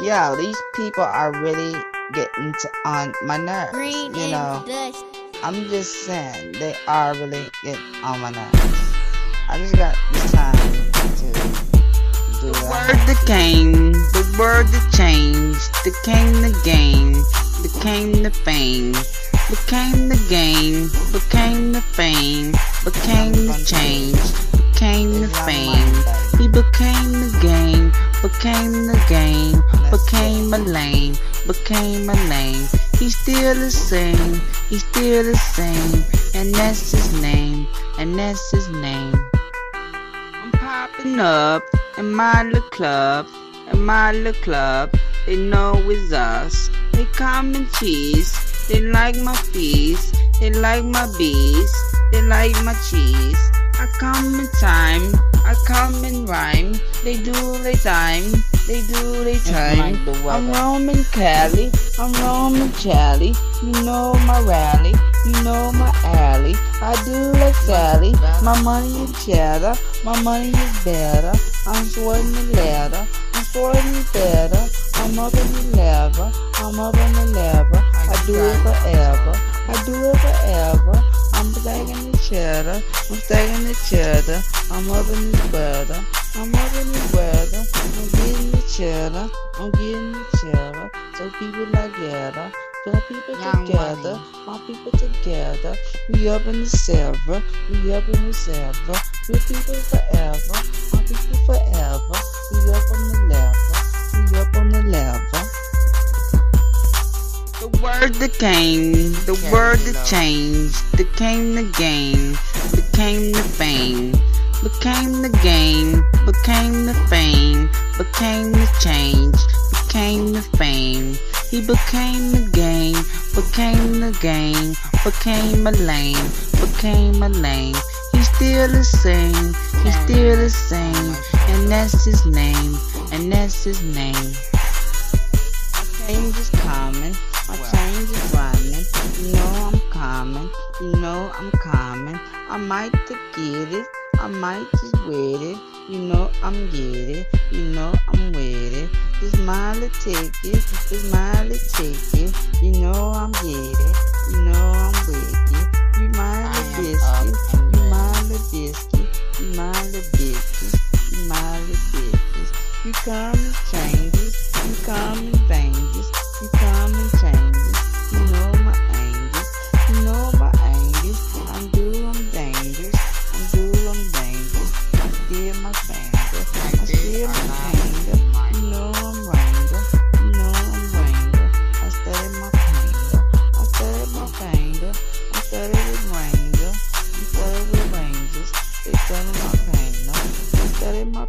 Yo, these people are really getting to, on my nerves. Green you know, dust. I'm just saying they are really getting on my nerves. I just got the time to do The that. word that came, the word that changed, became the game, became the fame, became the game, became the fame, became the change, became the fame. He became the game, became the game, became a lane, became a lane. He's still the same, he's still the same, and that's his name, and that's his name. I'm popping up in my little club, in my little club. They know it's us. They come and cheese. They like my fees. They like my bees. They like my cheese. I come in time. Come in rhyme. They do their time. They do their time. like the I'm roaming Cali. I'm roaming Cali. You know my rally. You know my alley. I do like Sally. My money is cheddar. My money is better. I'm sweating the leather. I'm sweating the better. I'm up in the lever. I'm up in the lever. I do it forever. I do it forever. I'm stacking the cheddar. I'm stacking the cheddar. I'm in the weather. I'm in the weather. I'm getting the cheddar. I'm getting the cheddar. So people like. Got people Young together. money. My people together. We up in the silver. We up in the silver. We people forever. My people forever. Word that came, the word that changed, became the game, became the fame, became the game, became the fame, became the change, became the fame. He became the game, became the game, became a lane, became a lane. He's still the same, he's still the same, and that's his name, and that's his name. Change is coming, my change is running. You know I'm coming, you know I'm coming. I might to get it, I might just with it. You know I'm get it, you know I'm with it. This my little ticket, this my little ticket. You know I'm get it, you know I'm with it. You my I little am biscuit, you my little biscuit, you my little biscuit, you my little biscuit. You come and change it. you come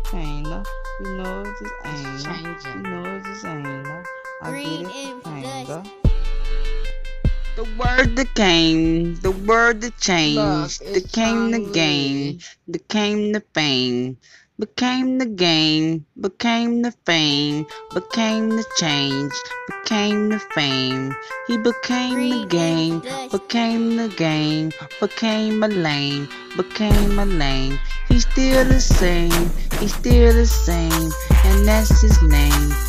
study my finger. You know this ain't, you changing. know this ain't. I Green get it, and The word that came, the word that changed, Look, that came the game, Lee. became the fame, became the game, became the fame, became the change, became the fame. He became the game, became the game, became a lane, became a lane. He's still the same, he's still the same, and that's his name, and that's his name.